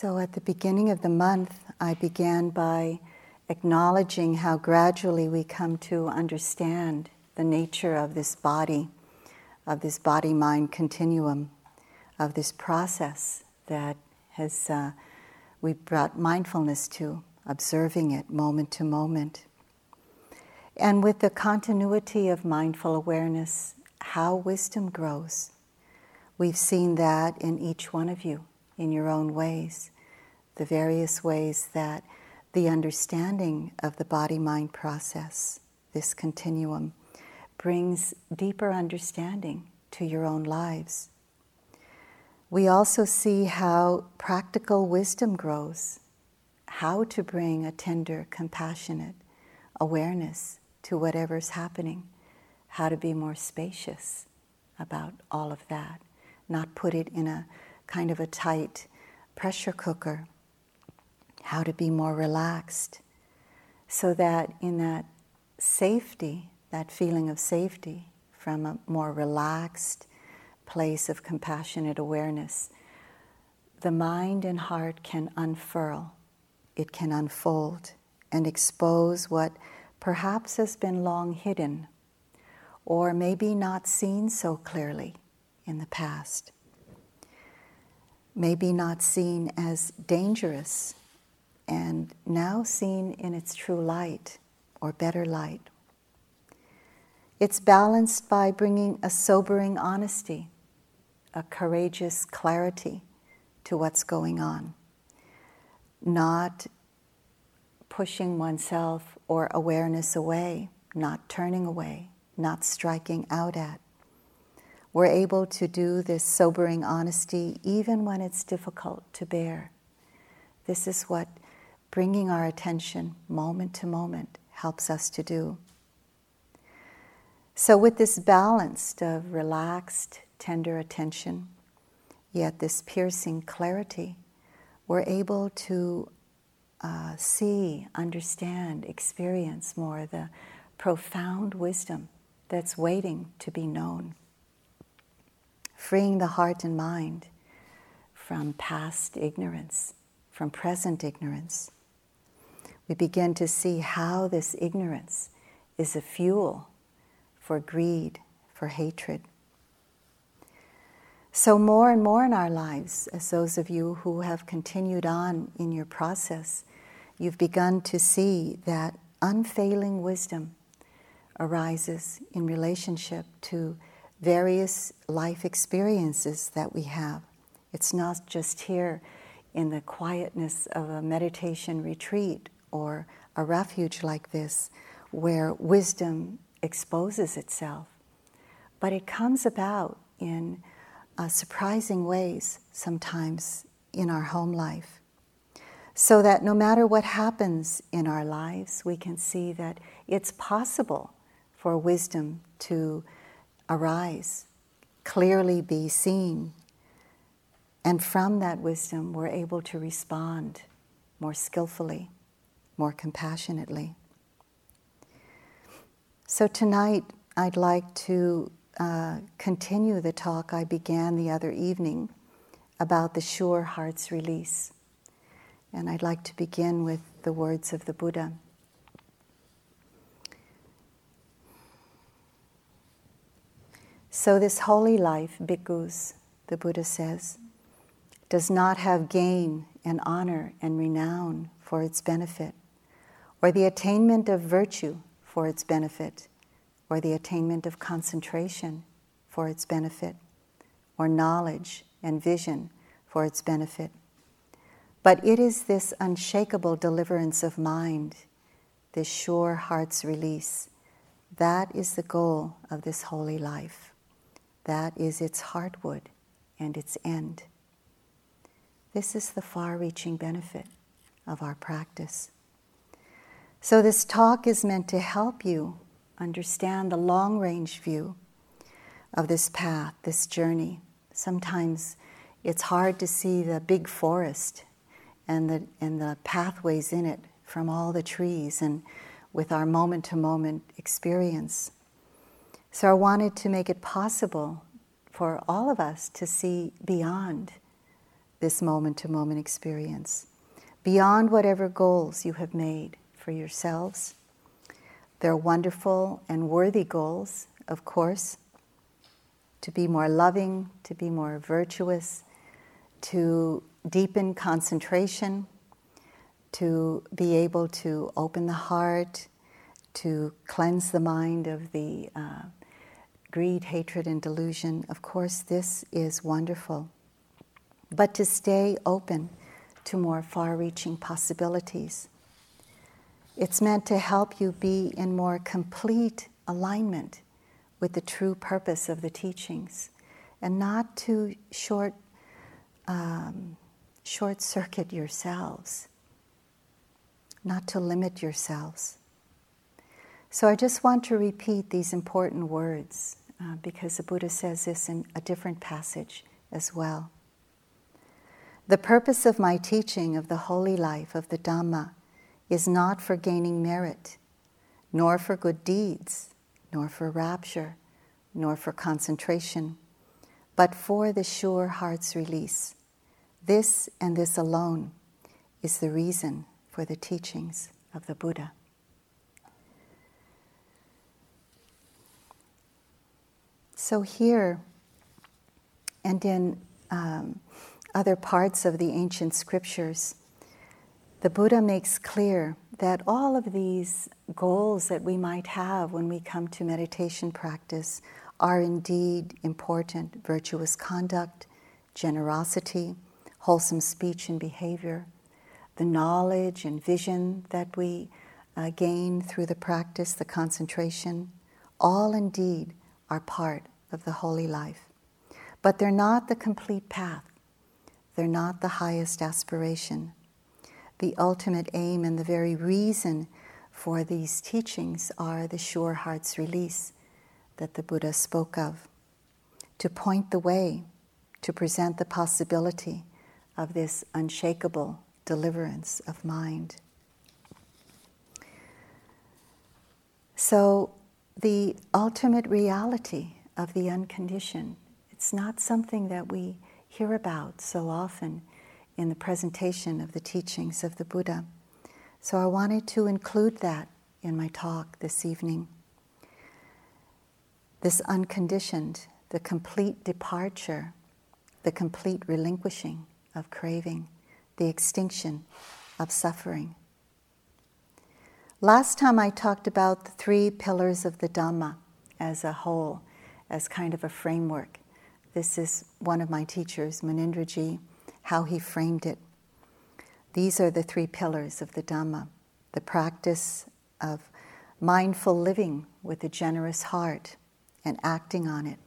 So, at the beginning of the month, I began by acknowledging how gradually we come to understand the nature of this body, of this body mind continuum, of this process that has uh, we brought mindfulness to, observing it moment to moment. And with the continuity of mindful awareness, how wisdom grows. We've seen that in each one of you in your own ways, the various ways that the understanding of the body mind process, this continuum, brings deeper understanding to your own lives. We also see how practical wisdom grows, how to bring a tender, compassionate awareness to whatever's happening, how to be more spacious about all of that, not put it in a kind of a tight pressure cooker, how to be more relaxed, so that in that safety, that feeling of safety from a more relaxed place of compassionate awareness, the mind and heart can unfurl, it can unfold and expose what perhaps has been long hidden or maybe not seen so clearly in the past. Maybe not seen as dangerous and now seen in its true light or better light. It's balanced by bringing a sobering honesty, a courageous clarity to what's going on, not pushing oneself or awareness away, not turning away, not striking out at. We're able to do this sobering honesty even when it's difficult to bear. This is what bringing our attention moment to moment helps us to do. So, with this balanced of relaxed, tender attention, yet this piercing clarity, we're able to uh, see, understand, experience more the profound wisdom that's waiting to be known. Freeing the heart and mind from past ignorance, from present ignorance. We begin to see how this ignorance is a fuel for greed, for hatred. So, more and more in our lives, as those of you who have continued on in your process, you've begun to see that unfailing wisdom arises in relationship to various life experiences that we have. It's not just here in the quietness of a meditation retreat or a refuge like this where wisdom exposes itself, but it comes about in uh, surprising ways sometimes in our home life so that no matter what happens in our lives, we can see that it's possible for wisdom to arise, clearly be seen. And from that wisdom, we're able to respond more skillfully, more compassionately. So tonight, I'd like to uh, continue the talk I began the other evening about the sure heart's release. And I'd like to begin with the words of the Buddha. So, this holy life, bhikkhus, the Buddha says, does not have gain and honor and renown for its benefit, or the attainment of virtue for its benefit, or the attainment of concentration for its benefit, or knowledge and vision for its benefit but it is this unshakable deliverance of mind, this sure heart's release. That is the goal of this holy life. That is its heartwood and its end. This is the far reaching benefit of our practice. So, this talk is meant to help you understand the long range view of this path, this journey. Sometimes it's hard to see the big forest and the, and the pathways in it from all the trees and with our moment to moment experience. So I wanted to make it possible for all of us to see beyond this moment to moment experience, beyond whatever goals you have made for yourselves. They're wonderful and worthy goals, of course, to be more loving, to be more virtuous, to deepen concentration, to be able to open the heart, to cleanse the mind of the uh, greed, hatred, and delusion. Of course, this is wonderful. But to stay open to more far reaching possibilities. It's meant to help you be in more complete alignment with the true purpose of the teachings and not to short, um, short circuit yourselves, not to limit yourselves. So I just want to repeat these important words uh, because the Buddha says this in a different passage as well. The purpose of my teaching of the holy life of the Dhamma is not for gaining merit, nor for good deeds, nor for rapture, nor for concentration, but for the sure heart's release. This and this alone is the reason for the teachings of the Buddha. So, here and in um, other parts of the ancient scriptures, the Buddha makes clear that all of these goals that we might have when we come to meditation practice are indeed important. Virtuous conduct, generosity, wholesome speech and behavior, the knowledge and vision that we uh, gain through the practice, the concentration, all indeed are part of the holy life. But they're not the complete path. They're not the highest aspiration. The ultimate aim and the very reason for these teachings are the sure heart's release that the Buddha spoke of, to point the way, to present the possibility of this unshakable deliverance of mind. So, the ultimate reality of the unconditioned, it's not something that we hear about so often in the presentation of the teachings of the Buddha. So I wanted to include that in my talk this evening. This unconditioned, the complete departure, the complete relinquishing of craving, the extinction of suffering. Last time I talked about the three pillars of the Dhamma as a whole, as kind of a framework. This is one of my teachers, Munindraji, how he framed it. These are the three pillars of the Dhamma the practice of mindful living with a generous heart and acting on it.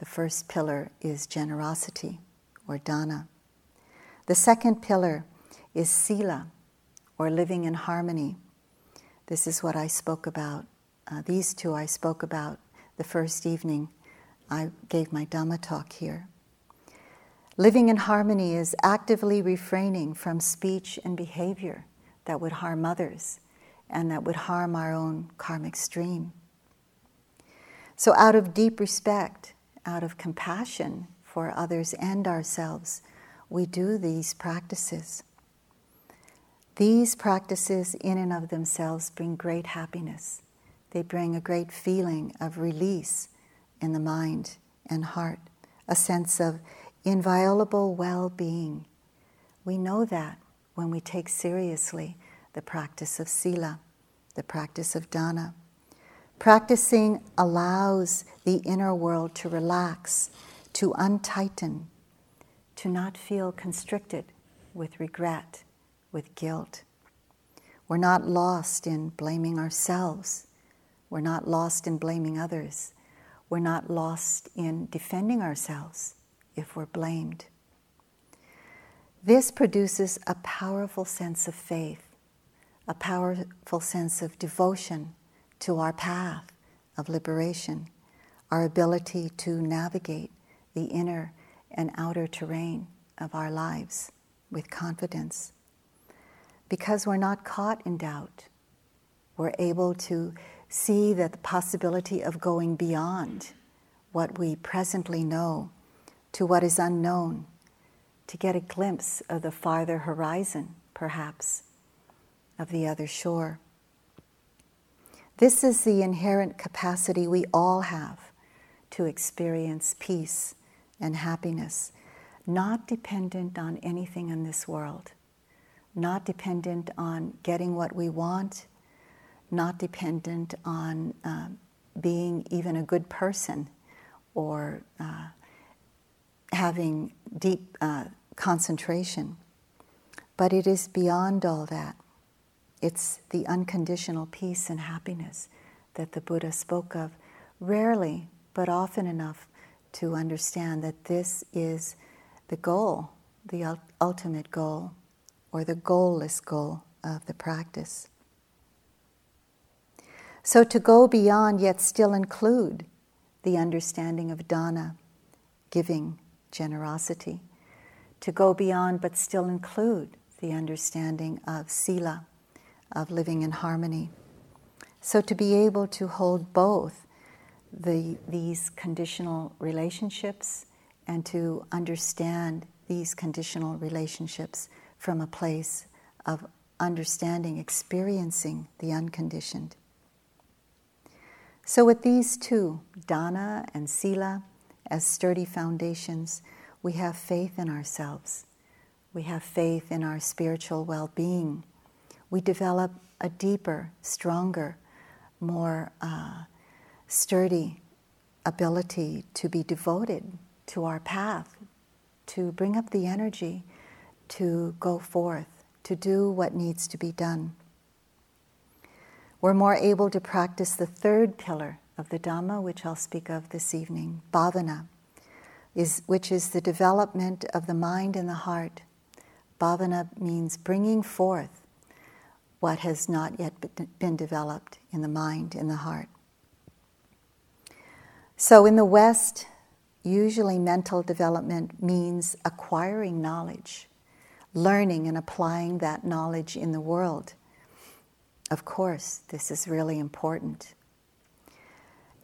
The first pillar is generosity or dana. The second pillar is sila or living in harmony. This is what I spoke about. Uh, these two I spoke about the first evening I gave my Dhamma talk here. Living in harmony is actively refraining from speech and behavior that would harm others and that would harm our own karmic stream. So, out of deep respect, out of compassion for others and ourselves, we do these practices. These practices, in and of themselves, bring great happiness. They bring a great feeling of release in the mind and heart, a sense of inviolable well being. We know that when we take seriously the practice of sila, the practice of dana. Practicing allows the inner world to relax, to untighten, to not feel constricted with regret, with guilt. We're not lost in blaming ourselves. We're not lost in blaming others we're not lost in defending ourselves if we're blamed. This produces a powerful sense of faith, a powerful sense of devotion to our path of liberation, our ability to navigate the inner and outer terrain of our lives with confidence. Because we're not caught in doubt, we're able to see that the possibility of going beyond what we presently know to what is unknown to get a glimpse of the farther horizon, perhaps, of the other shore. This is the inherent capacity we all have to experience peace and happiness, not dependent on anything in this world, not dependent on getting what we want, not dependent on uh, being even a good person or uh, having deep uh, concentration. But it is beyond all that. It's the unconditional peace and happiness that the Buddha spoke of rarely, but often enough to understand that this is the goal, the ultimate goal, or the goalless goal of the practice. So to go beyond yet still include the understanding of dana, giving, generosity. To go beyond but still include the understanding of sila, of living in harmony. So to be able to hold both the, these conditional relationships and to understand these conditional relationships from a place of understanding, experiencing the unconditioned. So, with these two, dana and sila, as sturdy foundations, we have faith in ourselves. We have faith in our spiritual well being. We develop a deeper, stronger, more uh, sturdy ability to be devoted to our path, to bring up the energy to go forth, to do what needs to be done we're more able to practice the third pillar of the Dhamma, which I'll speak of this evening, bhavana, is, which is the development of the mind and the heart. Bhavana means bringing forth what has not yet been developed in the mind and the heart. So in the West, usually mental development means acquiring knowledge, learning and applying that knowledge in the world. Of course, this is really important.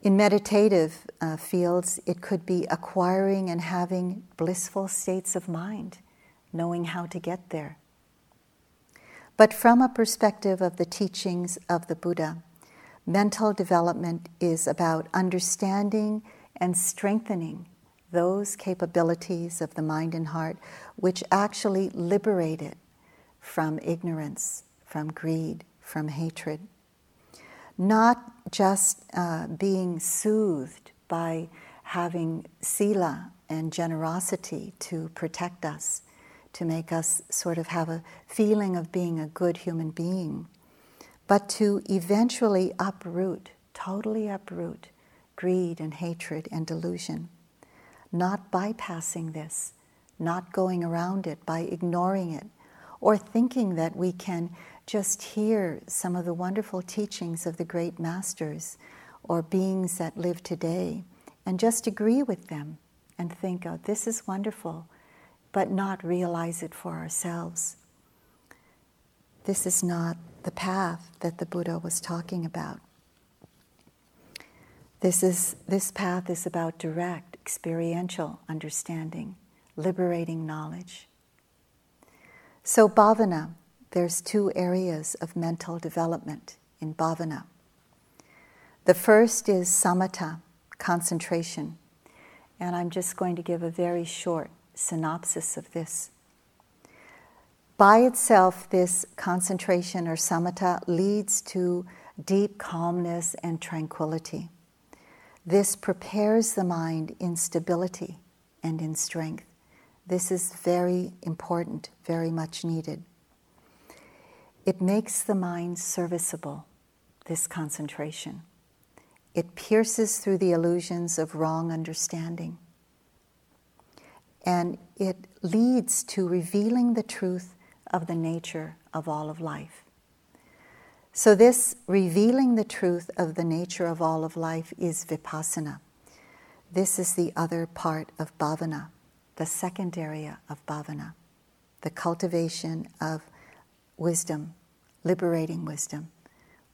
In meditative uh, fields, it could be acquiring and having blissful states of mind, knowing how to get there. But from a perspective of the teachings of the Buddha, mental development is about understanding and strengthening those capabilities of the mind and heart which actually liberate it from ignorance, from greed, from hatred. Not just uh, being soothed by having sila and generosity to protect us, to make us sort of have a feeling of being a good human being, but to eventually uproot, totally uproot, greed and hatred and delusion. Not bypassing this, not going around it by ignoring it, or thinking that we can just hear some of the wonderful teachings of the great masters or beings that live today and just agree with them and think, oh, this is wonderful, but not realize it for ourselves. This is not the path that the Buddha was talking about. This, is, this path is about direct, experiential understanding, liberating knowledge. So, bhavana, there's two areas of mental development in bhavana. The first is samatha, concentration. And I'm just going to give a very short synopsis of this. By itself, this concentration or samatha leads to deep calmness and tranquility. This prepares the mind in stability and in strength. This is very important, very much needed. It makes the mind serviceable, this concentration. It pierces through the illusions of wrong understanding. And it leads to revealing the truth of the nature of all of life. So, this revealing the truth of the nature of all of life is vipassana. This is the other part of bhavana, the second area of bhavana, the cultivation of wisdom, liberating wisdom.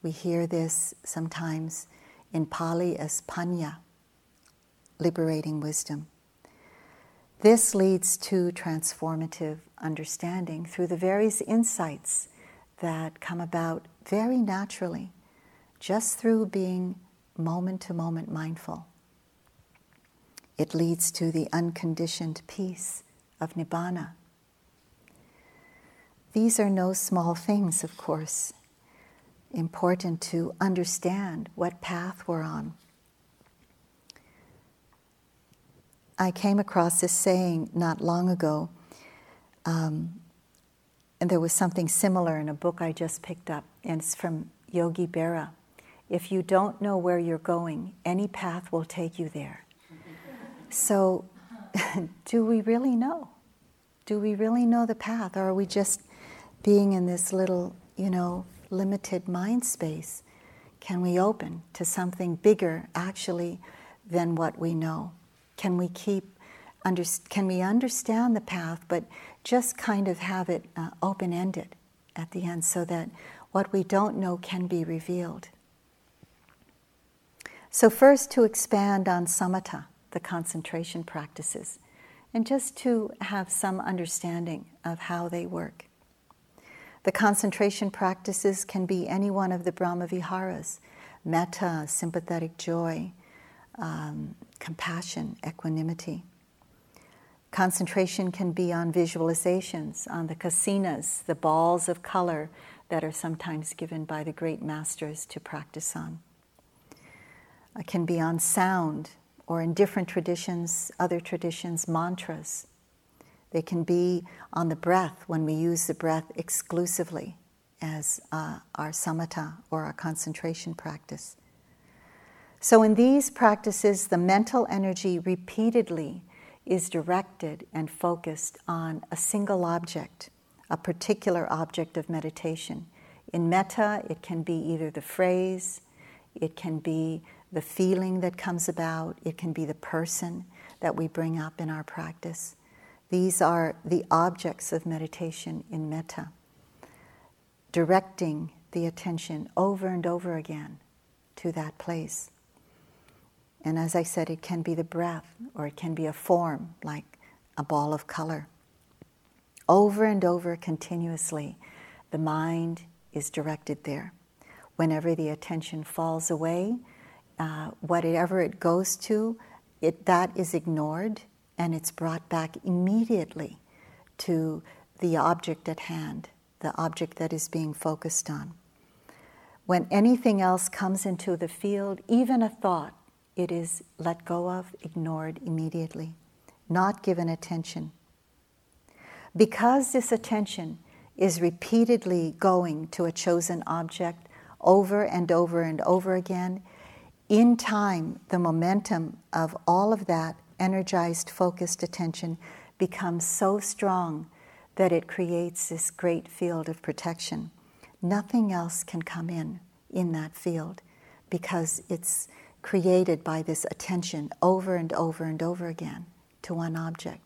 We hear this sometimes in Pali as panya, liberating wisdom. This leads to transformative understanding through the various insights that come about very naturally just through being moment to moment mindful. It leads to the unconditioned peace of Nibbana. These are no small things, of course. Important to understand what path we're on. I came across this saying not long ago, um, and there was something similar in a book I just picked up, and it's from Yogi Berra. If you don't know where you're going, any path will take you there. So, do we really know? Do we really know the path? Or are we just being in this little, you know, limited mind space? Can we open to something bigger actually than what we know? Can we keep, under, can we understand the path, but just kind of have it uh, open ended at the end so that what we don't know can be revealed? So, first to expand on samatha, the concentration practices, and just to have some understanding of how they work. The concentration practices can be any one of the Brahma Viharas metta, sympathetic joy, um, compassion, equanimity. Concentration can be on visualizations, on the kasinas, the balls of color that are sometimes given by the great masters to practice on. It can be on sound, or in different traditions, other traditions, mantras. They can be on the breath when we use the breath exclusively as uh, our samatha or our concentration practice. So, in these practices, the mental energy repeatedly is directed and focused on a single object, a particular object of meditation. In metta, it can be either the phrase, it can be the feeling that comes about, it can be the person that we bring up in our practice. These are the objects of meditation in metta, directing the attention over and over again to that place. And as I said, it can be the breath or it can be a form like a ball of color. Over and over continuously, the mind is directed there. Whenever the attention falls away, uh, whatever it goes to, it, that is ignored and it's brought back immediately to the object at hand, the object that is being focused on. When anything else comes into the field, even a thought, it is let go of, ignored immediately, not given attention. Because this attention is repeatedly going to a chosen object over and over and over again, in time, the momentum of all of that energized, focused attention becomes so strong that it creates this great field of protection. Nothing else can come in in that field because it's created by this attention over and over and over again to one object.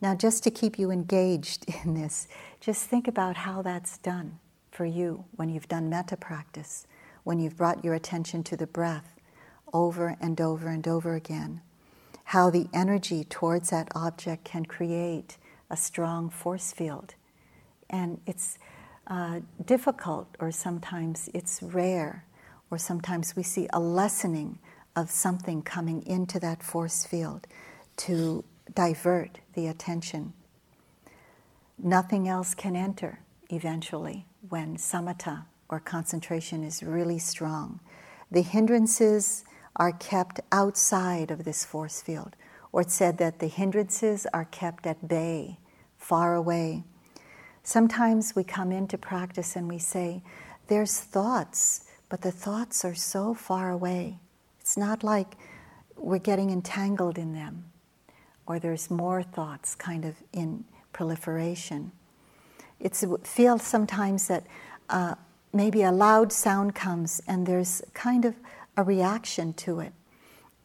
Now, just to keep you engaged in this, just think about how that's done for you when you've done metta practice, when you've brought your attention to the breath over and over and over again. How the energy towards that object can create a strong force field. And it's uh, difficult, or sometimes it's rare or sometimes we see a lessening of something coming into that force field to divert the attention. Nothing else can enter eventually when samatha or concentration is really strong. The hindrances are kept outside of this force field, or it's said that the hindrances are kept at bay, far away. Sometimes we come into practice and we say, There's thoughts but the thoughts are so far away. It's not like we're getting entangled in them or there's more thoughts kind of in proliferation. It feels sometimes that uh, maybe a loud sound comes and there's kind of a reaction to it.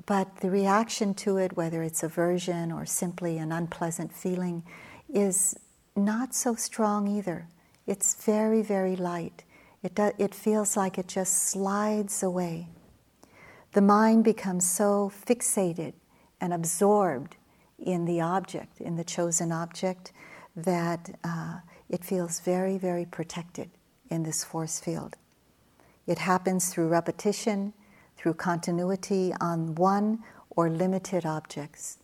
But the reaction to it, whether it's aversion or simply an unpleasant feeling, is not so strong either. It's very, very light. It, do, it feels like it just slides away. The mind becomes so fixated and absorbed in the object, in the chosen object, that uh, it feels very, very protected in this force field. It happens through repetition, through continuity on one or limited objects.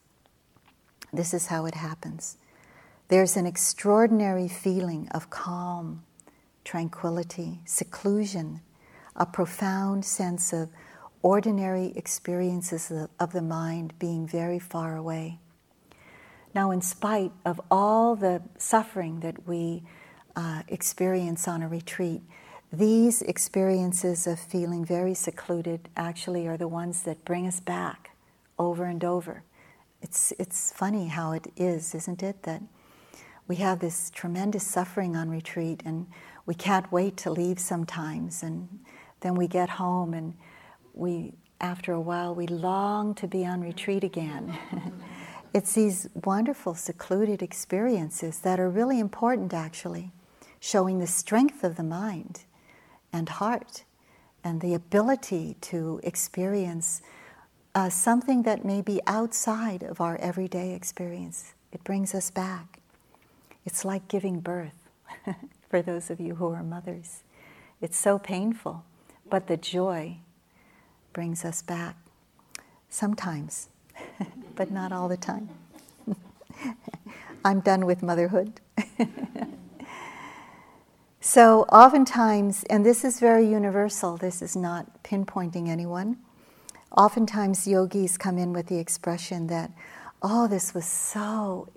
This is how it happens. There's an extraordinary feeling of calm, tranquility, seclusion, a profound sense of ordinary experiences of the mind being very far away. Now, in spite of all the suffering that we uh, experience on a retreat, these experiences of feeling very secluded actually are the ones that bring us back over and over. It's, it's funny how it is, isn't it? That we have this tremendous suffering on retreat and we can't wait to leave sometimes. And then we get home and we, after a while, we long to be on retreat again. it's these wonderful, secluded experiences that are really important, actually, showing the strength of the mind and heart and the ability to experience uh, something that may be outside of our everyday experience. It brings us back. It's like giving birth for those of you who are mothers. It's so painful, but the joy brings us back. Sometimes, but not all the time. I'm done with motherhood. so, oftentimes, and this is very universal, this is not pinpointing anyone Oftentimes, yogis come in with the expression that, oh, this was so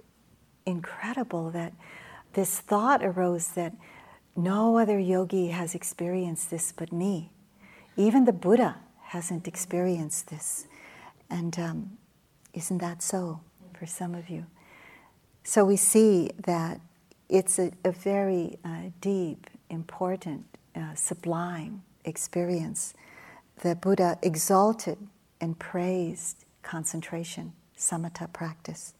incredible that this thought arose that no other yogi has experienced this but me. Even the Buddha hasn't experienced this. And um, isn't that so for some of you? So we see that it's a, a very uh, deep, important, uh, sublime experience the Buddha exalted and praised concentration, samatha practice.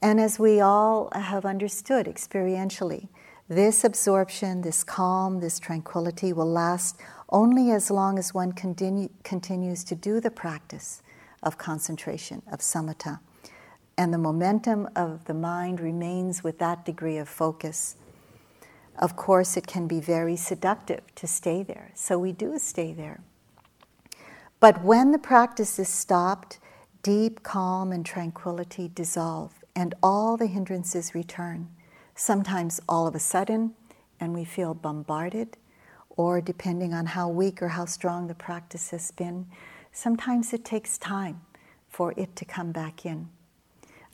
And as we all have understood experientially, this absorption, this calm, this tranquility will last only as long as one continue, continues to do the practice of concentration, of samatha. And the momentum of the mind remains with that degree of focus of course, it can be very seductive to stay there. So we do stay there. But when the practice is stopped, deep calm and tranquility dissolve, and all the hindrances return. Sometimes all of a sudden, and we feel bombarded, or depending on how weak or how strong the practice has been, sometimes it takes time for it to come back in.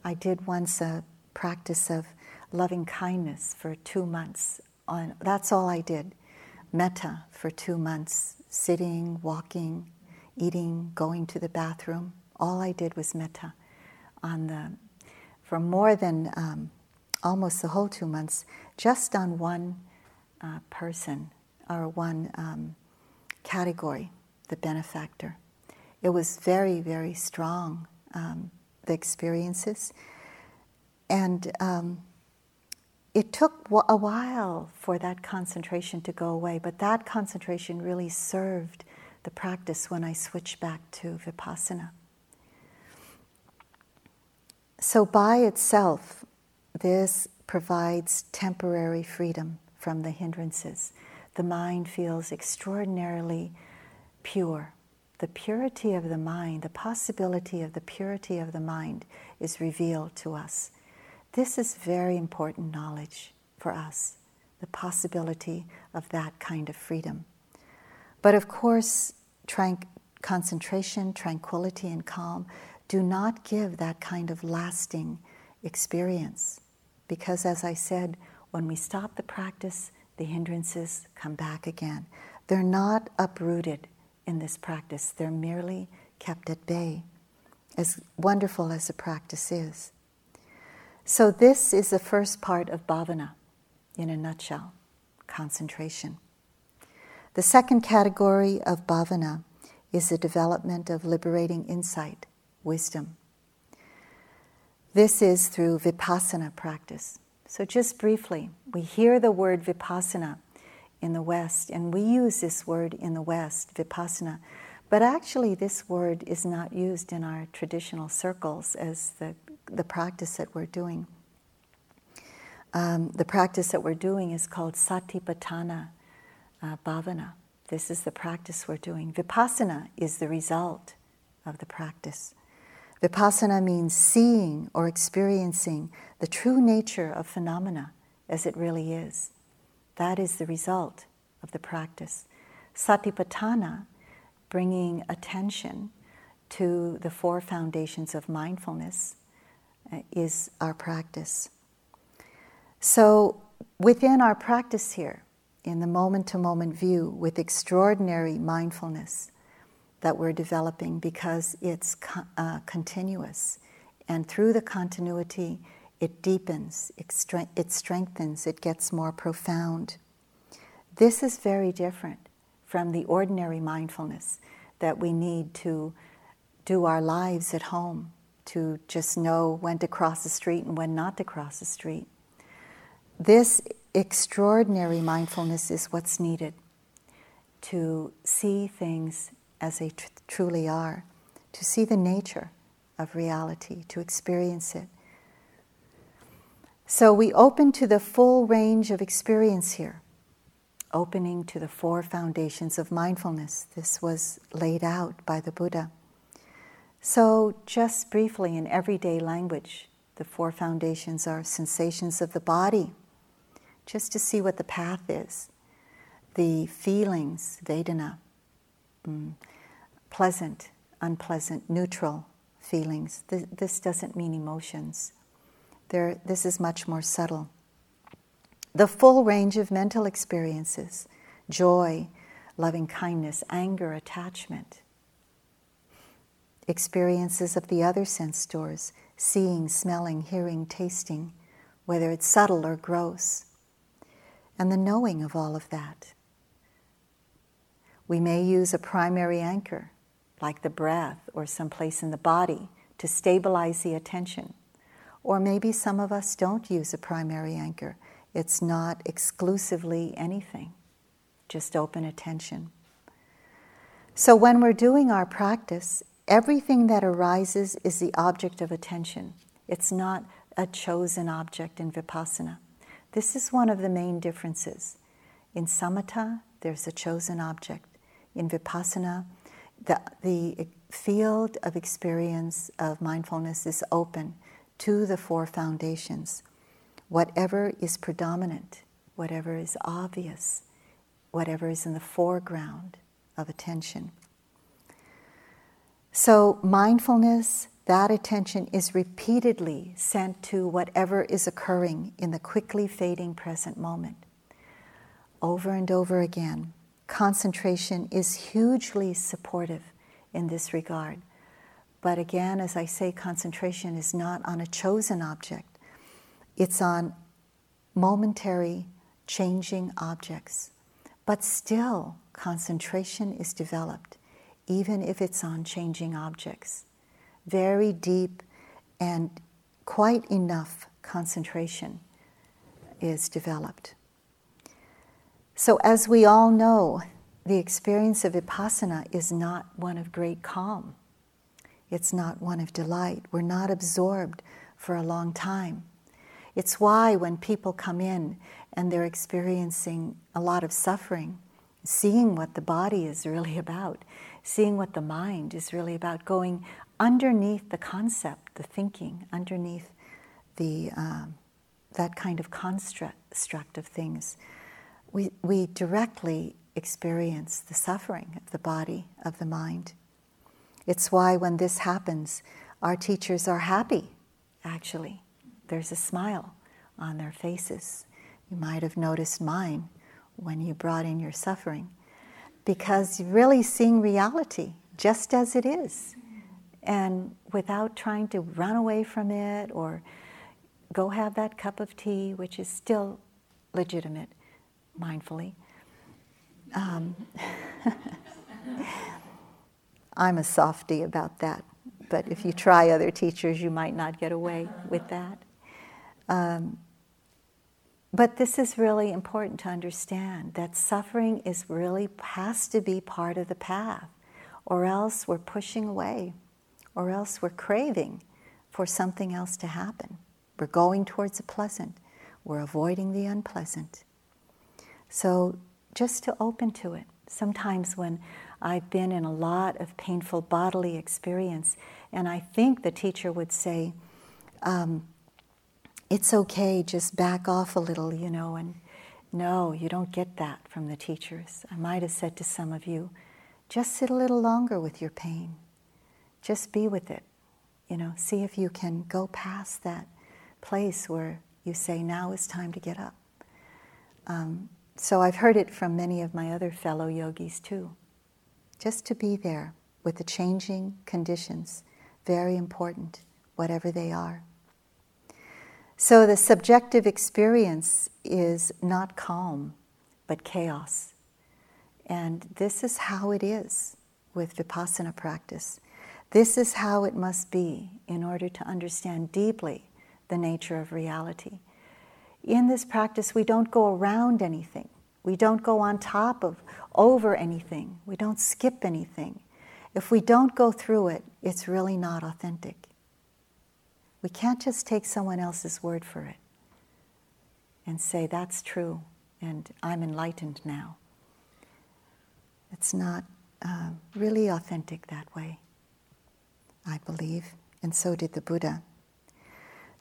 I did once a practice of loving kindness for two months on that's all I did. Metta for two months, sitting, walking, eating, going to the bathroom. All I did was metta on the for more than um, almost the whole two months, just on one uh, person or one um, category, the benefactor. It was very, very strong, um, the experiences. And um, it took a while for that concentration to go away, but that concentration really served the practice when I switched back to vipassana. So, by itself, this provides temporary freedom from the hindrances. The mind feels extraordinarily pure. The purity of the mind, the possibility of the purity of the mind is revealed to us this is very important knowledge for us, the possibility of that kind of freedom. But of course, trank- concentration, tranquility, and calm do not give that kind of lasting experience. Because, as I said, when we stop the practice, the hindrances come back again. They're not uprooted in this practice, they're merely kept at bay, as wonderful as the practice is. So, this is the first part of bhavana in a nutshell concentration. The second category of bhavana is the development of liberating insight, wisdom. This is through vipassana practice. So, just briefly, we hear the word vipassana in the West, and we use this word in the West, vipassana, But actually, this word is not used in our traditional circles as the, the practice that we're doing. Um, the practice that we're doing is called Satipatthana uh, Bhavana. This is the practice we're doing. Vipassana is the result of the practice. Vipassana means seeing or experiencing the true nature of phenomena as it really is. That is the result of the practice. Satipatthana, bringing attention to the four foundations of mindfulness, uh, is our practice. So, within our practice here, in the moment to moment view, with extraordinary mindfulness that we're developing because it's uh, continuous, and through the continuity, it deepens, it, stre- it strengthens, it gets more profound. This is very different from the ordinary mindfulness that we need to do our lives at home, to just know when to cross the street and when not to cross the street. This extraordinary mindfulness is what's needed to see things as they tr- truly are, to see the nature of reality, to experience it. So we open to the full range of experience here, opening to the four foundations of mindfulness. This was laid out by the Buddha. So, just briefly, in everyday language, the four foundations are sensations of the body, just to see what the path is, the feelings, Vedana, mm, pleasant, unpleasant, neutral feelings. This, this doesn't mean emotions. There, this is much more subtle. The full range of mental experiences joy, loving kindness, anger, attachment. Experiences of the other sense doors seeing, smelling, hearing, tasting, whether it's subtle or gross. And the knowing of all of that. We may use a primary anchor, like the breath or some place in the body, to stabilize the attention. Or maybe some of us don't use a primary anchor. It's not exclusively anything, just open attention. So when we're doing our practice, everything that arises is the object of attention. It's not a chosen object in vipassana. This is one of the main differences. In samatha, there's a chosen object. In vipassana, the, the field of experience of mindfulness is open to the four foundations. Whatever is predominant, whatever is obvious, whatever is in the foreground of attention. So, mindfulness, that attention is repeatedly sent to whatever is occurring in the quickly fading present moment. Over and over again, concentration is hugely supportive in this regard. But again, as I say, concentration is not on a chosen object, it's on momentary changing objects. But still, concentration is developed, even if it's on changing objects. Very deep and quite enough concentration is developed. So, as we all know, the experience of vipassana is not one of great calm. It's not one of delight. We're not absorbed for a long time. It's why when people come in and they're experiencing a lot of suffering, seeing what the body is really about, seeing what the mind is really about, going underneath the concept, the thinking, underneath the, um, that kind of construct of things, we, we directly experience the suffering of the body, of the mind. It's why when this happens, our teachers are happy, actually. There's a smile on their faces. You might have noticed mine when you brought in your suffering, because you're really seeing reality just as it is, and without trying to run away from it or go have that cup of tea, which is still legitimate, mindfully. Um, I'm a softy about that, but if you try other teachers, you might not get away with that. Um, but this is really important to understand that suffering is really has to be part of the path, or else we're pushing away, or else we're craving for something else to happen. We're going towards the pleasant, we're avoiding the unpleasant. So just to open to it. Sometimes when I've been in a lot of painful bodily experience, and I think the teacher would say, um, it's okay, just back off a little, you know, and no, you don't get that from the teachers. I might have said to some of you, just sit a little longer with your pain. Just be with it. You know, see if you can go past that place where you say, now is time to get up. Um, so I've heard it from many of my other fellow yogis too. Just to be there with the changing conditions, very important, whatever they are. So the subjective experience is not calm, but chaos. And this is how it is with vipassana practice. This is how it must be in order to understand deeply the nature of reality. In this practice, we don't go around anything. We don't go on top of, over anything. We don't skip anything. If we don't go through it, it's really not authentic. We can't just take someone else's word for it and say, that's true, and I'm enlightened now. It's not uh, really authentic that way, I believe, and so did the Buddha.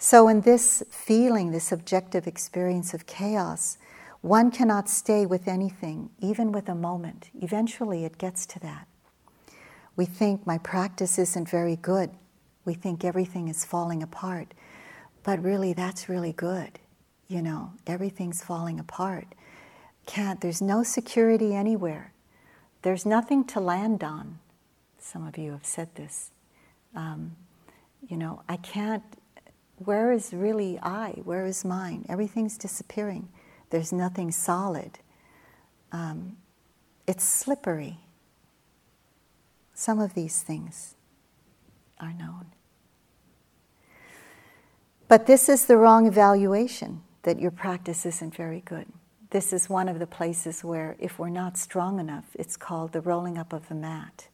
So, in this feeling, this objective experience of chaos, one cannot stay with anything, even with a moment. Eventually, it gets to that. We think my practice isn't very good. We think everything is falling apart. But really, that's really good. You know, everything's falling apart. Can't, there's no security anywhere. There's nothing to land on. Some of you have said this. Um, you know, I can't, where is really I? Where is mine? Everything's disappearing. There's nothing solid. Um, it's slippery. Some of these things are known. But this is the wrong evaluation that your practice isn't very good. This is one of the places where, if we're not strong enough, it's called the rolling up of the mat.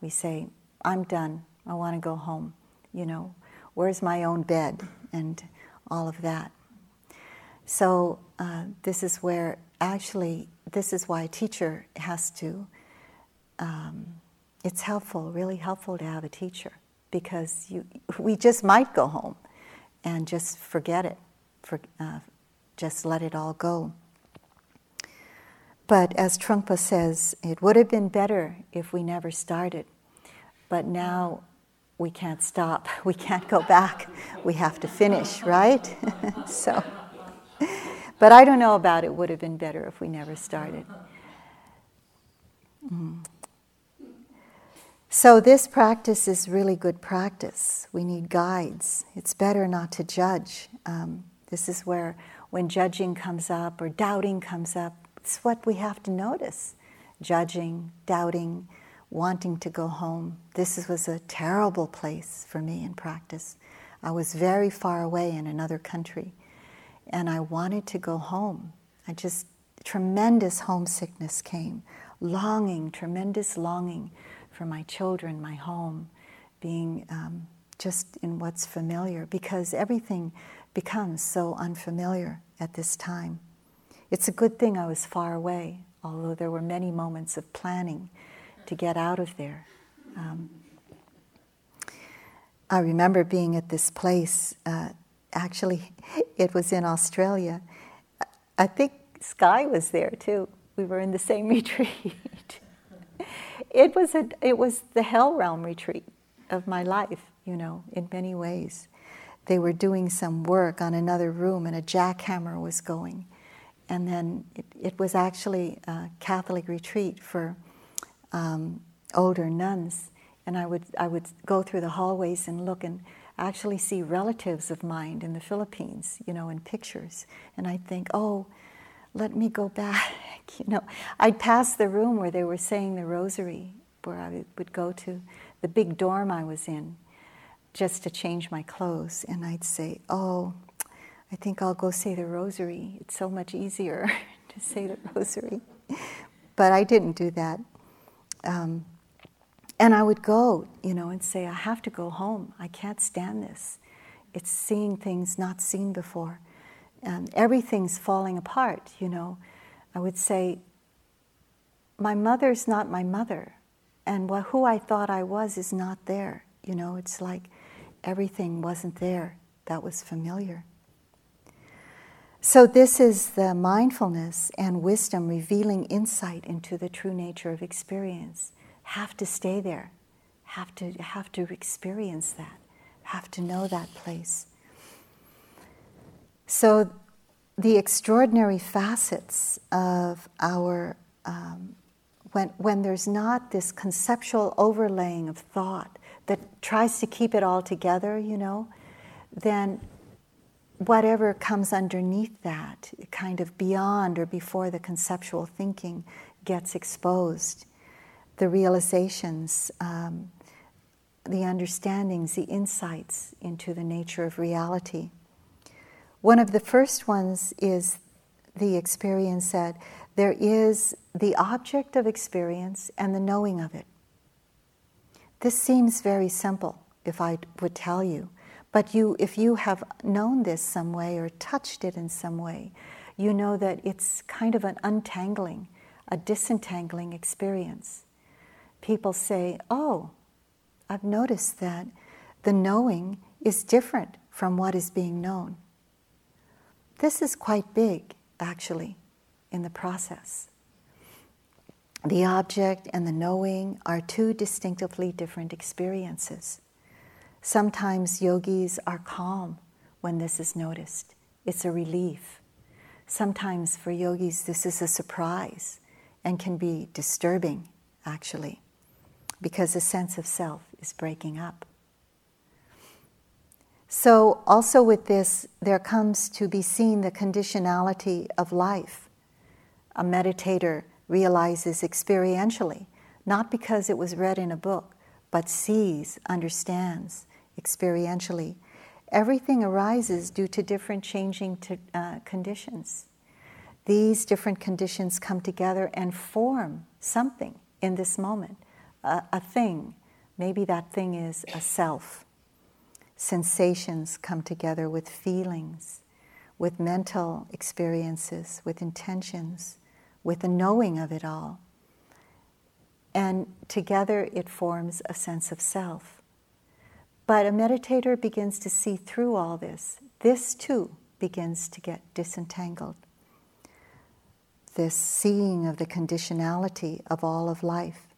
We say, I'm done. I want to go home. You know, where's my own bed? And all of that. So, uh, this is where actually, this is why a teacher has to, um, it's helpful, really helpful to have a teacher because you, we just might go home and just forget it, for, uh, just let it all go. But as Trungpa says, it would have been better if we never started. But now we can't stop. We can't go back. We have to finish, right? so, but I don't know about it would have been better if we never started. Mm. So, this practice is really good practice. We need guides. It's better not to judge. Um, this is where, when judging comes up or doubting comes up, it's what we have to notice judging, doubting, wanting to go home. This was a terrible place for me in practice. I was very far away in another country, and I wanted to go home. I just, tremendous homesickness came, longing, tremendous longing for my children, my home, being um, just in what's familiar, because everything becomes so unfamiliar at this time. It's a good thing I was far away, although there were many moments of planning to get out of there. Um, I remember being at this place, uh, actually, it was in Australia. I think Sky was there too. We were in the same retreat it was a, it was the hell realm retreat of my life, you know, in many ways. They were doing some work on another room, and a jackhammer was going. And then it, it was actually a Catholic retreat for um, older nuns. And I would, I would go through the hallways and look and actually see relatives of mine in the Philippines, you know, in pictures. And I'd think, oh, let me go back. You know, I'd pass the room where they were saying the rosary, where I would go to the big dorm I was in just to change my clothes. And I'd say, Oh, I think I'll go say the rosary. It's so much easier to say the rosary. But I didn't do that. Um, And I would go, you know, and say, I have to go home. I can't stand this. It's seeing things not seen before. And everything's falling apart, you know. I would say, My mother's not my mother. And who I thought I was is not there. You know, it's like everything wasn't there that was familiar. So, this is the mindfulness and wisdom revealing insight into the true nature of experience. Have to stay there, have to, have to experience that, have to know that place. So, the extraordinary facets of our, um, when, when there's not this conceptual overlaying of thought that tries to keep it all together, you know, then whatever comes underneath that, kind of beyond or before the conceptual thinking, gets exposed. The realizations, um, the understandings, the insights into the nature of reality. One of the first ones is the experience that there is the object of experience and the knowing of it. This seems very simple if I would tell you. But you, if you have known this some way or touched it in some way, you know that it's kind of an untangling, a disentangling experience. People say, Oh, I've noticed that the knowing is different from what is being known. This is quite big, actually, in the process. The object and the knowing are two distinctively different experiences. Sometimes yogis are calm when this is noticed, it's a relief. Sometimes for yogis, this is a surprise and can be disturbing, actually, because the sense of self is breaking up. So, also with this, there comes to be seen the conditionality of life. A meditator realizes experientially, not because it was read in a book, but sees, understands, experientially. Everything arises due to different changing to, uh, conditions. These different conditions come together and form something in this moment, a, a thing. Maybe that thing is a self. Sensations come together with feelings, with mental experiences, with intentions, with the knowing of it all. And together it forms a sense of self. But a meditator begins to see through all this. This too begins to get disentangled. This seeing of the conditionality of all of life.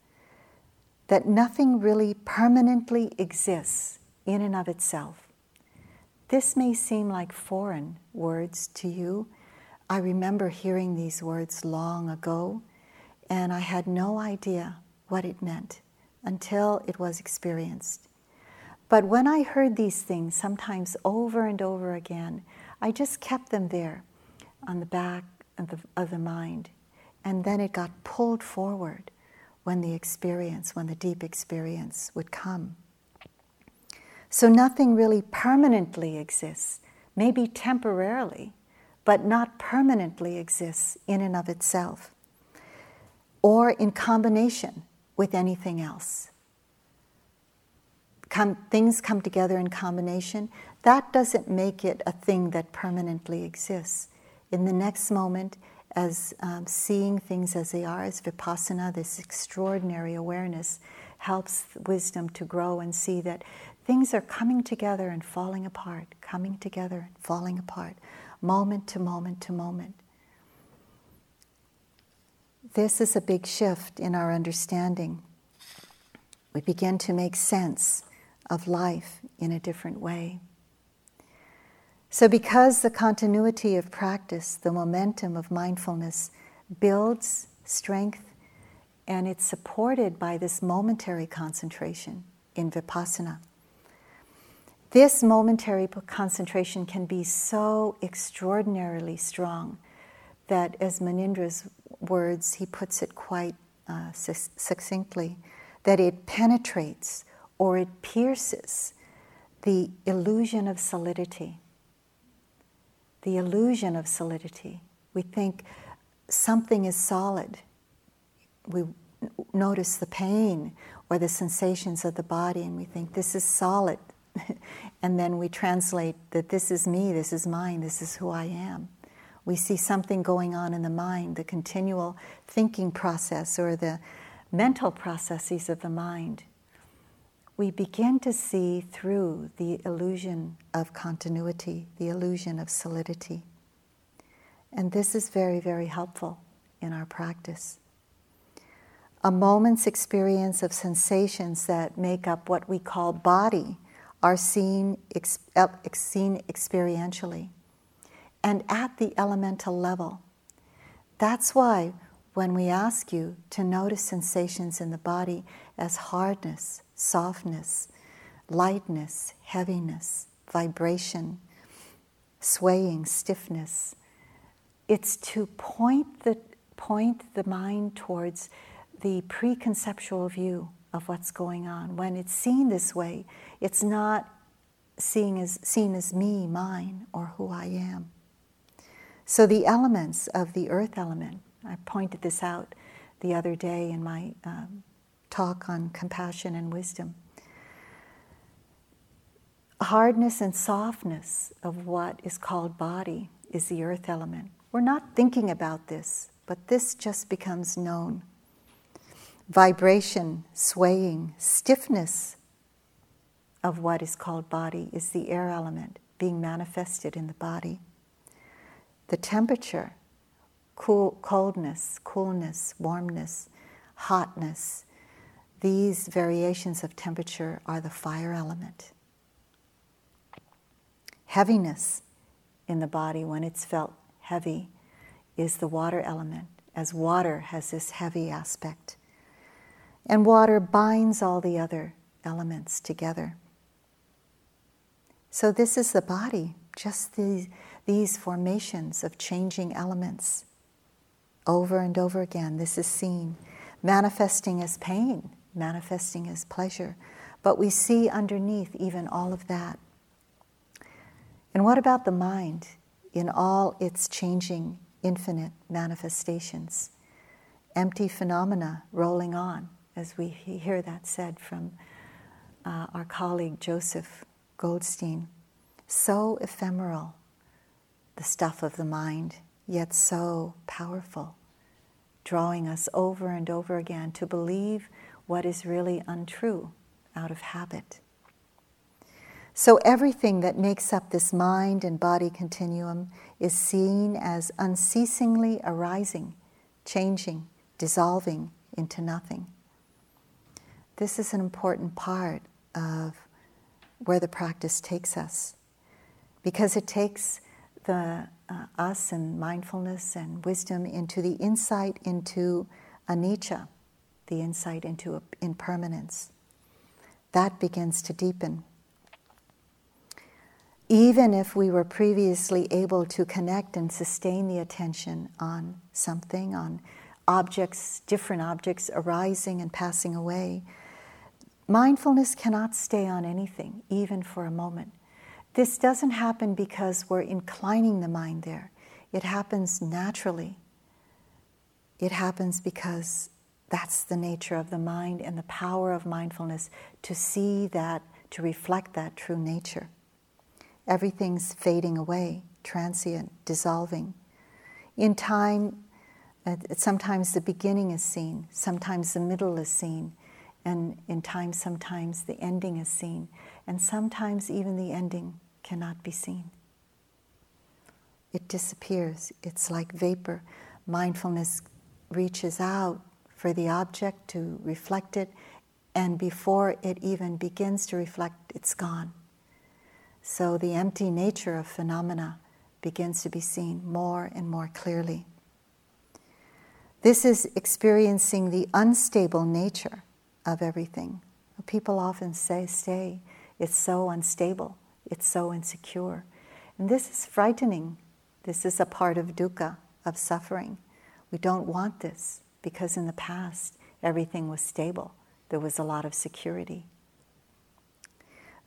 That nothing really permanently exists in and of itself. This may seem like foreign words to you. I remember hearing these words long ago, and I had no idea what it meant until it was experienced. But when I heard these things, sometimes over and over again, I just kept them there on the back of the, of the mind. And then it got pulled forward when the experience, when the deep experience would come. So nothing really permanently exists, maybe temporarily, but not permanently exists in and of itself or in combination with anything else come, things come together in combination, that doesn't make it a thing that permanently exists. In the next moment, as um, seeing things as they are, as vipassana, this extraordinary awareness, helps wisdom to grow and see that things are coming together and falling apart, coming together and falling apart, moment to moment to moment. This is a big shift in our understanding. We begin to make sense of life in a different way. So, because the continuity of practice, the momentum of mindfulness builds strength and it's supported by this momentary concentration in vipassana. This momentary concentration can be so extraordinarily strong that, as Munindra's words, he puts it quite uh, succinctly, that it penetrates or it pierces the illusion of solidity. The illusion of solidity. We think something is solid. We notice the pain or the sensations of the body and we think this is solid. and then we translate that this is me, this is mine, this is who I am. We see something going on in the mind, the continual thinking process or the mental processes of the mind. We begin to see through the illusion of continuity, the illusion of solidity. And this is very, very helpful in our practice. A moment's experience of sensations that make up what we call body are seen, ex- uh, seen experientially and at the elemental level. That's why when we ask you to notice sensations in the body as hardness, softness, lightness, heaviness, vibration, swaying, stiffness, it's to point the, point the mind towards the preconceptual view of what's going on. When it's seen this way, it's not seen as, seen as me, mine, or who I am. So the elements of the earth element, I pointed this out the other day in my um, talk on compassion and wisdom. Hardness and softness of what is called body is the earth element. We're not thinking about this, but this just becomes known. Vibration, swaying, stiffness of what is called body is the air element being manifested in the body. The temperature, cool, coldness, coolness, warmness, hotness, these variations of temperature are the fire element. Heaviness in the body when it's felt heavy is the water element, as water has this heavy aspect. And water binds all the other elements together. So, this is the body, just these, these formations of changing elements. Over and over again, this is seen, manifesting as pain, manifesting as pleasure. But we see underneath even all of that. And what about the mind? in all its changing, infinite manifestations. Empty phenomena rolling on, as we hear that said from uh, our colleague Joseph Goldstein. So ephemeral, the stuff of the mind, yet so powerful, drawing us over and over again to believe what is really untrue out of habit. So everything that makes up this mind and body continuum is seen as unceasingly arising, changing, dissolving into nothing. This is an important part of where the practice takes us because it takes the uh, us and mindfulness and wisdom into the insight into anicca, the insight into impermanence. That begins to deepen even if we were previously able to connect and sustain the attention on something, on objects, different objects arising and passing away, mindfulness cannot stay on anything, even for a moment. This doesn't happen because we're inclining the mind there, it happens naturally. It happens because that's the nature of the mind and the power of mindfulness to see that, to reflect that true nature. Everything's fading away, transient, dissolving. In time, sometimes the beginning is seen, sometimes the middle is seen, and in time, sometimes the ending is seen, and sometimes even the ending cannot be seen. It disappears, it's like vapor. Mindfulness reaches out for the object to reflect it, and before it even begins to reflect, it's gone. So the empty nature of phenomena begins to be seen more and more clearly. This is experiencing the unstable nature of everything. People often say, stay, it's so unstable, it's so insecure. And this is frightening. This is a part of dukkha, of suffering. We don't want this because in the past everything was stable, there was a lot of security.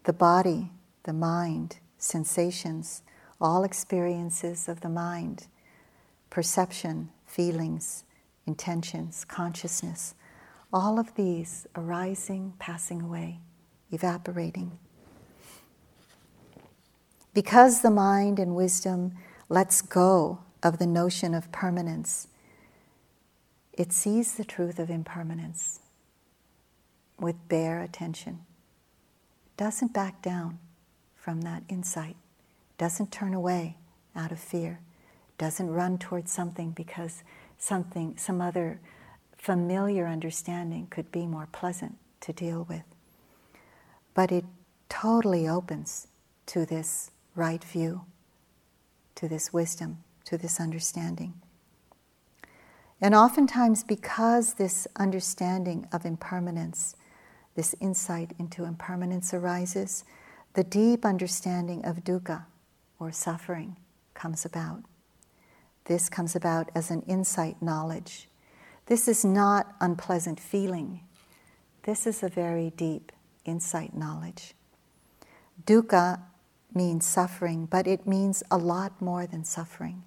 The body the mind, sensations, all experiences of the mind, perception, feelings, intentions, consciousness, All of these arising, passing away, evaporating. Because the mind and wisdom lets go of the notion of permanence, it sees the truth of impermanence with bare attention, doesn't back down from that insight, doesn't turn away out of fear, doesn't run towards something because something, some other familiar understanding could be more pleasant to deal with. But it totally opens to this right view, to this wisdom, to this understanding. And oftentimes, because this understanding of impermanence, this insight into impermanence arises, the deep understanding of dukkha, or suffering, comes about. This comes about as an insight knowledge. This is not unpleasant feeling. This is a very deep insight knowledge. Dukkha means suffering, but it means a lot more than suffering.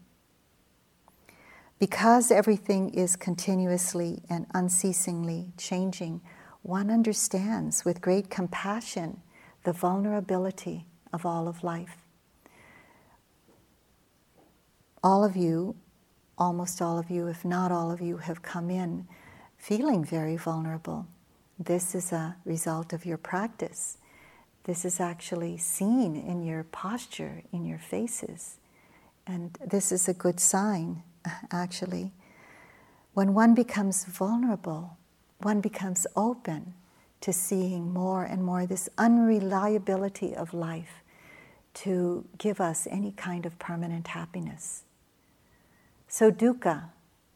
Because everything is continuously and unceasingly changing, one understands with great compassion the vulnerability of all of life. All of you, almost all of you, if not all of you, have come in feeling very vulnerable. This is a result of your practice. This is actually seen in your posture, in your faces. And this is a good sign actually. When one becomes vulnerable, one becomes open to seeing more and more this unreliability of life to give us any kind of permanent happiness. So, dukkha,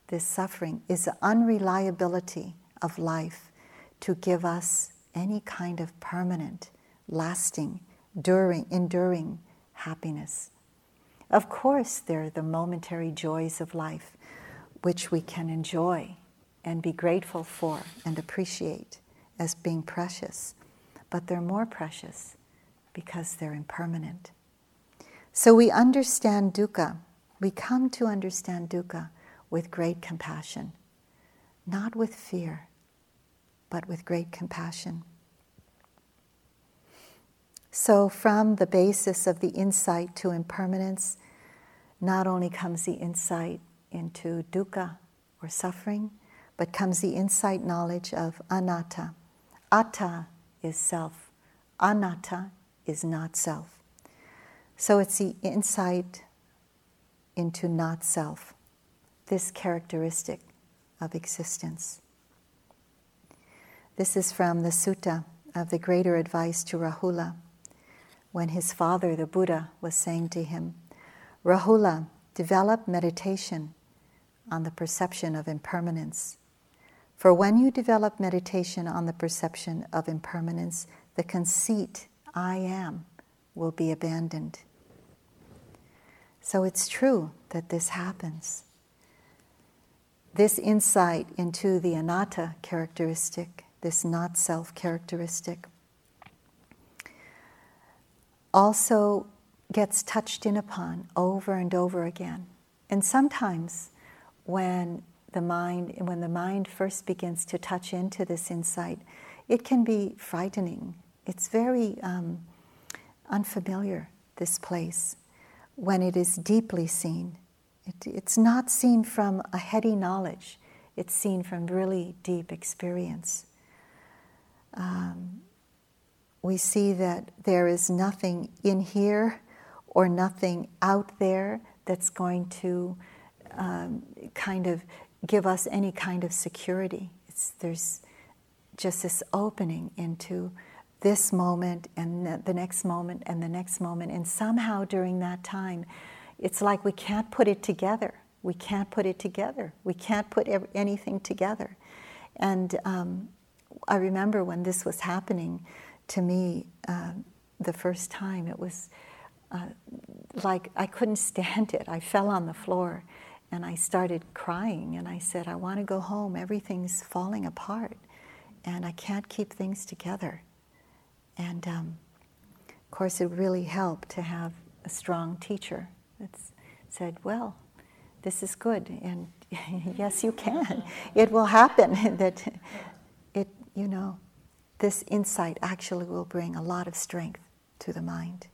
this suffering, is the unreliability of life to give us any kind of permanent, lasting, enduring, enduring happiness. Of course, there are the momentary joys of life which we can enjoy and be grateful for and appreciate as being precious, but they're more precious because they're impermanent. So we understand dukkha, we come to understand dukkha with great compassion, not with fear, but with great compassion. So, from the basis of the insight to impermanence, not only comes the insight into dukkha or suffering, but comes the insight knowledge of anatta. Atta is self, anatta is not self. So it's the insight into not self, this characteristic of existence. This is from the Sutta of the Greater Advice to Rahula, when his father, the Buddha, was saying to him, Rahula, develop meditation on the perception of impermanence. For when you develop meditation on the perception of impermanence, the conceit, I am, will be abandoned. So it's true that this happens. This insight into the anatta characteristic, this not self characteristic, also gets touched in upon over and over again. And sometimes when the mind when the mind first begins to touch into this insight, it can be frightening. It's very um, unfamiliar, this place, when it is deeply seen. It, it's not seen from a heady knowledge, it's seen from really deep experience. Um, we see that there is nothing in here or nothing out there that's going to um, kind of give us any kind of security. It's, there's just this opening into this moment and the next moment and the next moment. And somehow during that time, it's like we can't put it together. We can't put it together. We can't put anything together. And um, I remember when this was happening to me uh, the first time, it was like I couldn't stand it. I fell on the floor and I started crying and I said, I want to go home. Everything's falling apart and I can't keep things together. And um, of course, it really helped to have a strong teacher that said, Well, this is good, and yes, you can. It will happen that it, you know, this insight actually will bring a lot of strength to the mind.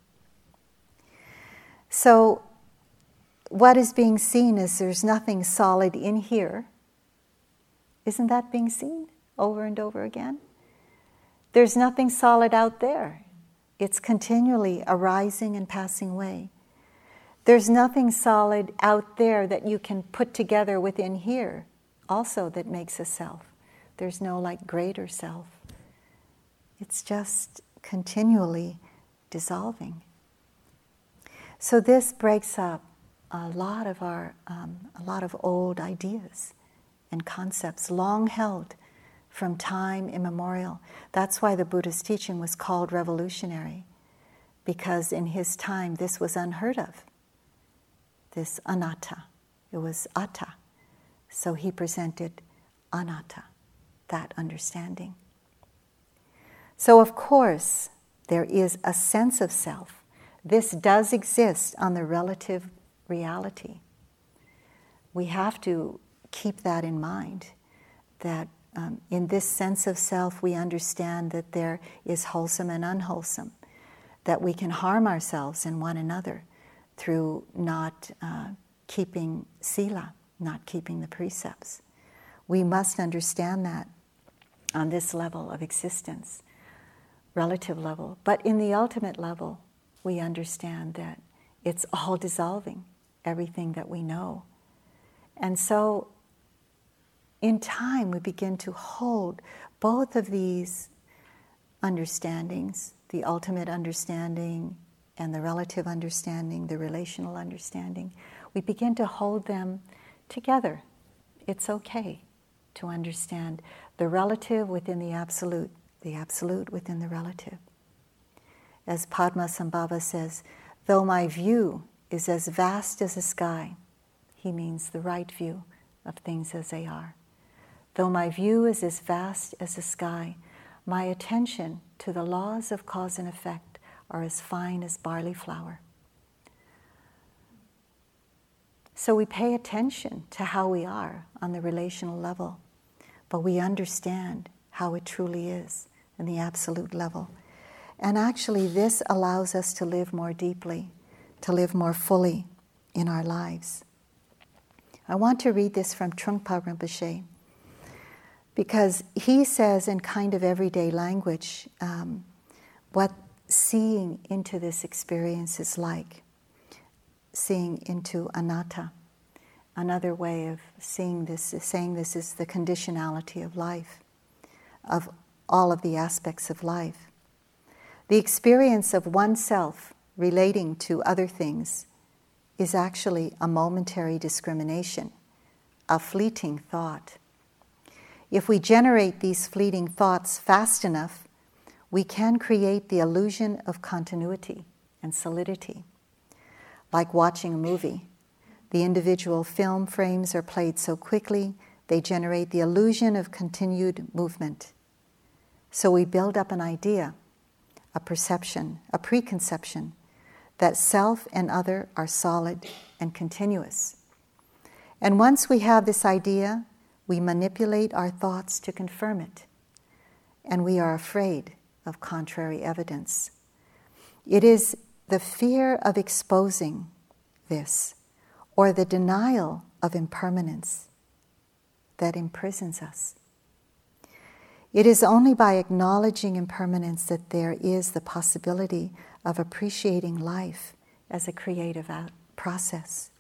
So, what is being seen is there's nothing solid in here. Isn't that being seen over and over again? There's nothing solid out there. It's continually arising and passing away. There's nothing solid out there that you can put together within here, also that makes a self. There's no like greater self. It's just continually dissolving. So this breaks up a lot of our, um, a lot of old ideas and concepts long held from time immemorial. That's why the Buddha's teaching was called revolutionary, because in his time this was unheard of. This anatta, it was atta. So he presented anatta, that understanding. So, of course, there is a sense of self. This does exist on the relative reality. We have to keep that in mind that um, in this sense of self, we understand that there is wholesome and unwholesome, that we can harm ourselves and one another through not uh, keeping sila, not keeping the precepts. We must understand that on this level of existence relative level. But in the ultimate level, we understand that it's all dissolving, everything that we know. And so, in time, we begin to hold both of these understandings the ultimate understanding and the relative understanding, the relational understanding. We begin to hold them together. It's okay to understand the relative within the absolute the absolute within the relative. As Padmasambhava says, though my view is as vast as the sky, he means the right view of things as they are. Though my view is as vast as the sky, my attention to the laws of cause and effect are as fine as barley flour. So we pay attention to how we are on the relational level, but we understand how it truly is in the absolute level. And actually, this allows us to live more deeply, to live more fully in our lives. I want to read this from Trungpa Rinpoche because he says, in kind of everyday language, um, what seeing into this experience is like seeing into anatta. Another way of seeing this, saying this is the conditionality of life, of all of the aspects of life. The experience of oneself relating to other things is actually a momentary discrimination, a fleeting thought. If we generate these fleeting thoughts fast enough, we can create the illusion of continuity and solidity. Like watching a movie, the individual film frames are played so quickly they generate the illusion of continued movement. So we build up an idea, a perception, a preconception that self and other are solid and continuous. And once we have this idea, we manipulate our thoughts to confirm it. And we are afraid of contrary evidence. It is the fear of exposing this or the denial of impermanence that imprisons us. It is only by acknowledging impermanence that there is the possibility of appreciating life as a creative process.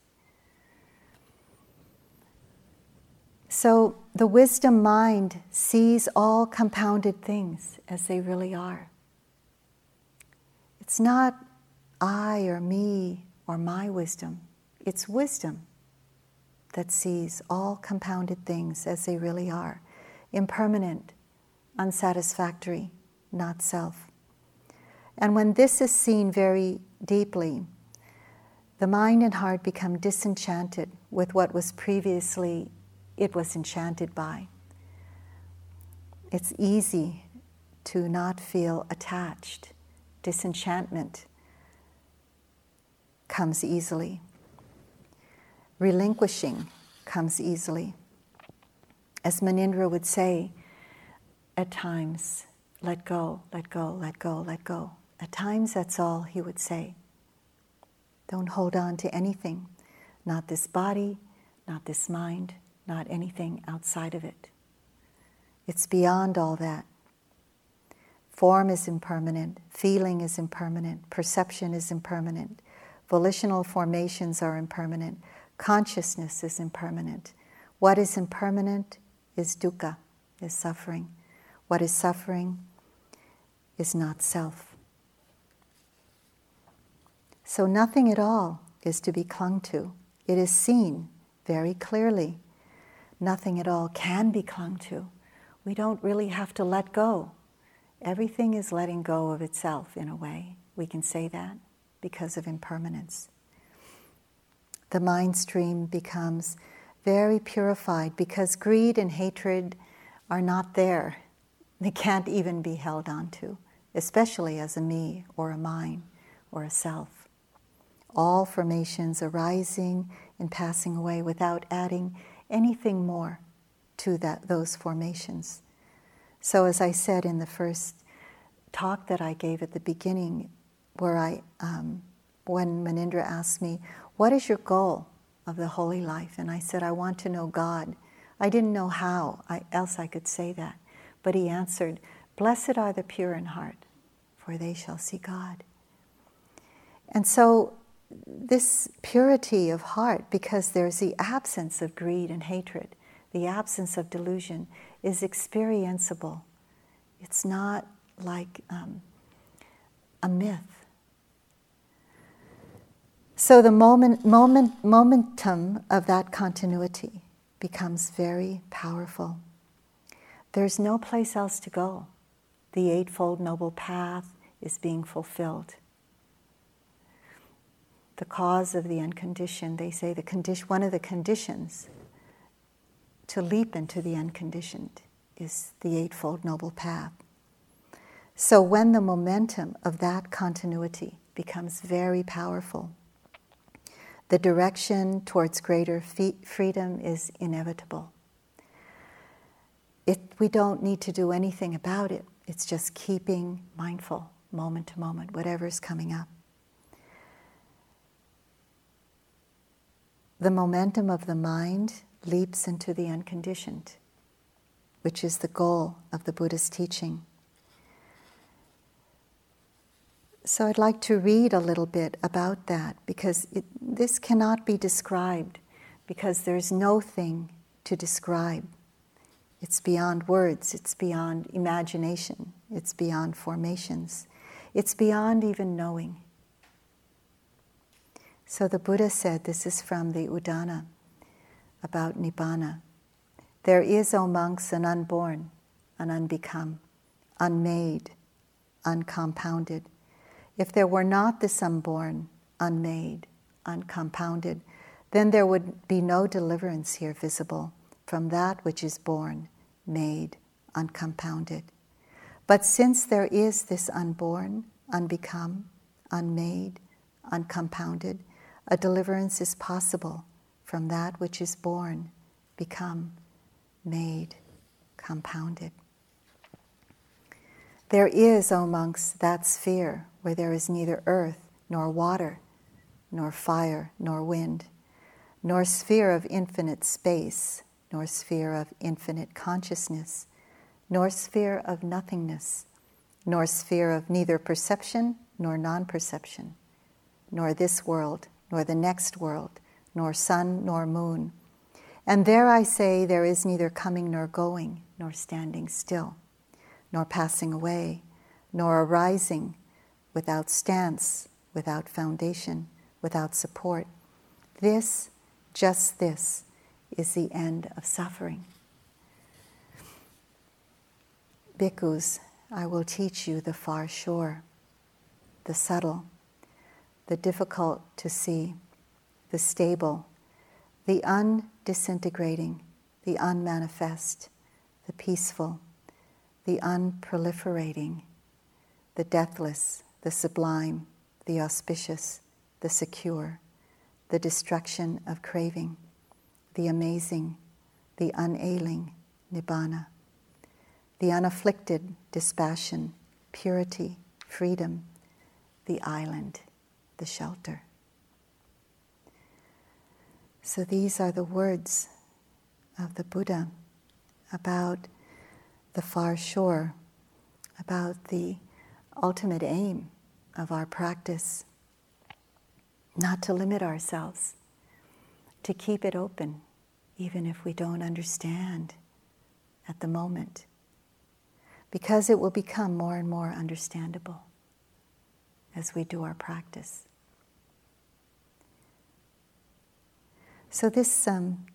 So, the wisdom mind sees all compounded things as they really are. It's not I or me or my wisdom, it's wisdom that sees all compounded things as they really are, impermanent, unsatisfactory, not self. And when this is seen very deeply, the mind and heart become disenchanted with what was previously it was enchanted by. It's easy to not feel attached. Disenchantment comes easily. Relinquishing comes easily. As Munindra would say, at times, let go, let go, let go, let go. At times, that's all he would say. Don't hold on to anything, not this body, not this mind, not anything outside of it. It's beyond all that. Form is impermanent, feeling is impermanent, perception is impermanent, volitional formations are impermanent, consciousness is impermanent. What is impermanent is dukkha, is suffering. What is suffering is not self. So nothing at all is to be clung to. It is seen very clearly. Nothing at all can be clung to. We don't really have to let go. Everything is letting go of itself in a way. We can say that because of impermanence. The mind stream becomes very purified because greed and hatred are not there. They can't even be held onto, especially as a me or a mine or a self. All formations arising and passing away without adding anything more to that, those formations. So, as I said in the first talk that I gave at the beginning, where I, um, when Munindra asked me, What is your goal of the holy life? And I said, I want to know God. I didn't know how I, else I could say that. But he answered, Blessed are the pure in heart, for they shall see God. And so, this purity of heart, because there's the absence of greed and hatred, the absence of delusion, is experienceable. It's not like um, a myth. So the moment, moment, momentum of that continuity becomes very powerful. There's no place else to go. The Eightfold Noble Path is being fulfilled. The cause of the unconditioned, they say the one of the conditions to leap into the unconditioned is the Eightfold Noble Path. So when the momentum of that continuity becomes very powerful, the direction towards greater freedom is inevitable. It, we don't need to do anything about it. It's just keeping mindful moment to moment, whatever is coming up. The momentum of the mind leaps into the unconditioned, which is the goal of the Buddha's teaching. So I'd like to read a little bit about that because it, this cannot be described because there's no thing to describe. It's beyond words, it's beyond imagination, it's beyond formations, it's beyond even knowing. So the Buddha said, this is from the Udana about Nibbana. There is, O monks, an unborn, an unbecome, unmade, uncompounded. If there were not this unborn, unmade, uncompounded, then there would be no deliverance here visible from that which is born, made, uncompounded. But since there is this unborn, unbecome, unmade, uncompounded, a deliverance is possible from that which is born, become, made, compounded. There is, O monks, that sphere where there is neither earth nor water, nor fire nor wind, nor sphere of infinite space, nor sphere of infinite consciousness, nor sphere of nothingness, nor sphere of neither perception nor non perception, nor this world, nor the next world, nor sun nor moon. And there I say there is neither coming nor going, nor standing still nor passing away, nor arising without stance, without foundation, without support. This, just this, is the end of suffering. Bhikkhus, I will teach you the far shore, the subtle, the difficult to see, the stable, the undisintegrating, the unmanifest, the peaceful the unproliferating, the deathless, the sublime, the auspicious, the secure, the destruction of craving, the amazing, the unailing nibbana, the unafflicted dispassion, purity, freedom, the island, the shelter. So these are the words of the Buddha about the far shore, about the ultimate aim of our practice. Not to limit ourselves, to keep it open, even if we don't understand at the moment, because it will become more and more understandable as we do our practice. So, this um,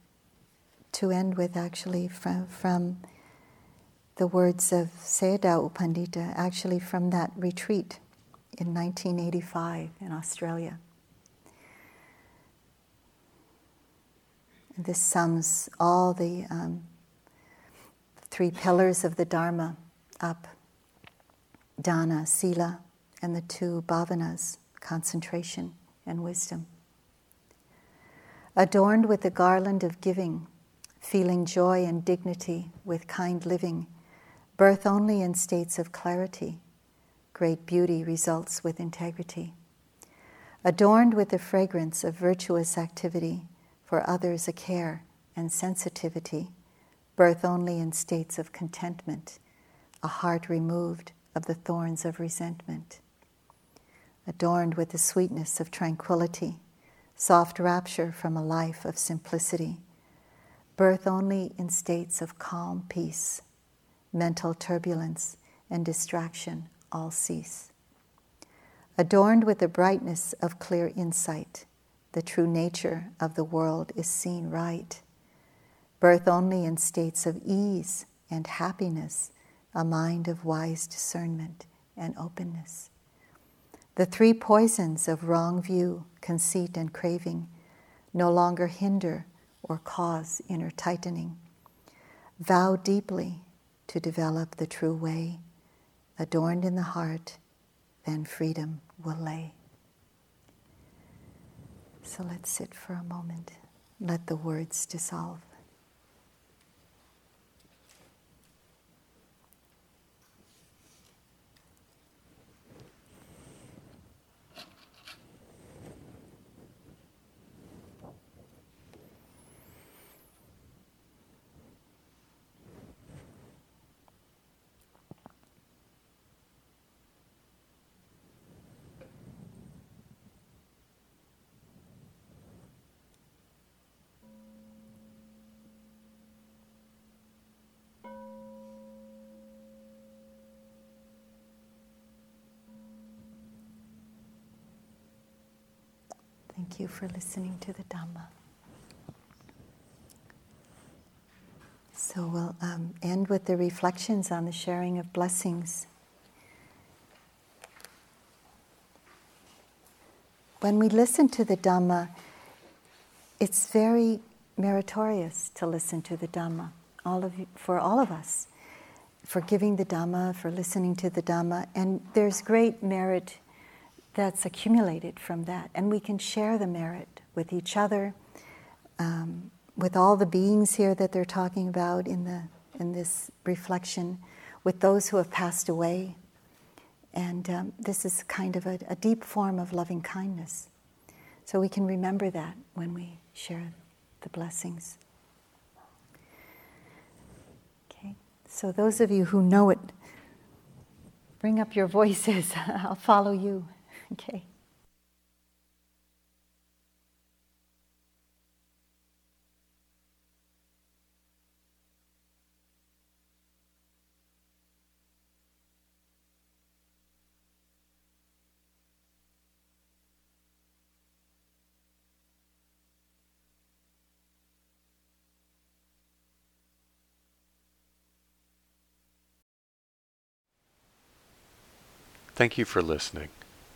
to end with actually from, from the words of Sayadaw U Pandita, actually from that retreat in 1985 in Australia. This sums all the um, three pillars of the Dharma up dana, sila, and the two bhavanas, concentration and wisdom. Adorned with the garland of giving, feeling joy and dignity with kind living, birth only in states of clarity, great beauty results with integrity. Adorned with the fragrance of virtuous activity, for others a care and sensitivity, birth only in states of contentment, a heart removed of the thorns of resentment. Adorned with the sweetness of tranquility, soft rapture from a life of simplicity, birth only in states of calm peace, mental turbulence and distraction all cease. Adorned with the brightness of clear insight, the true nature of the world is seen right. Birth only in states of ease and happiness, a mind of wise discernment and openness. The three poisons of wrong view, conceit, and craving no longer hinder or cause inner tightening. Vow deeply to develop the true way, adorned in the heart, then freedom will lay. So let's sit for a moment. Let the words dissolve. Thank you for listening to the Dhamma. So we'll um, end with the reflections on the sharing of blessings. When we listen to the Dhamma, it's very meritorious to listen to the Dhamma. All of you, for all of us, for giving the Dhamma, for listening to the Dhamma, and there's great merit that's accumulated from that. And we can share the merit with each other, um, with all the beings here that they're talking about in, the, in this reflection, with those who have passed away. And um, this is kind of a, a deep form of loving kindness. So we can remember that when we share the blessings. Okay, so those of you who know it, bring up your voices. I'll follow you. Okay. Thank you for listening.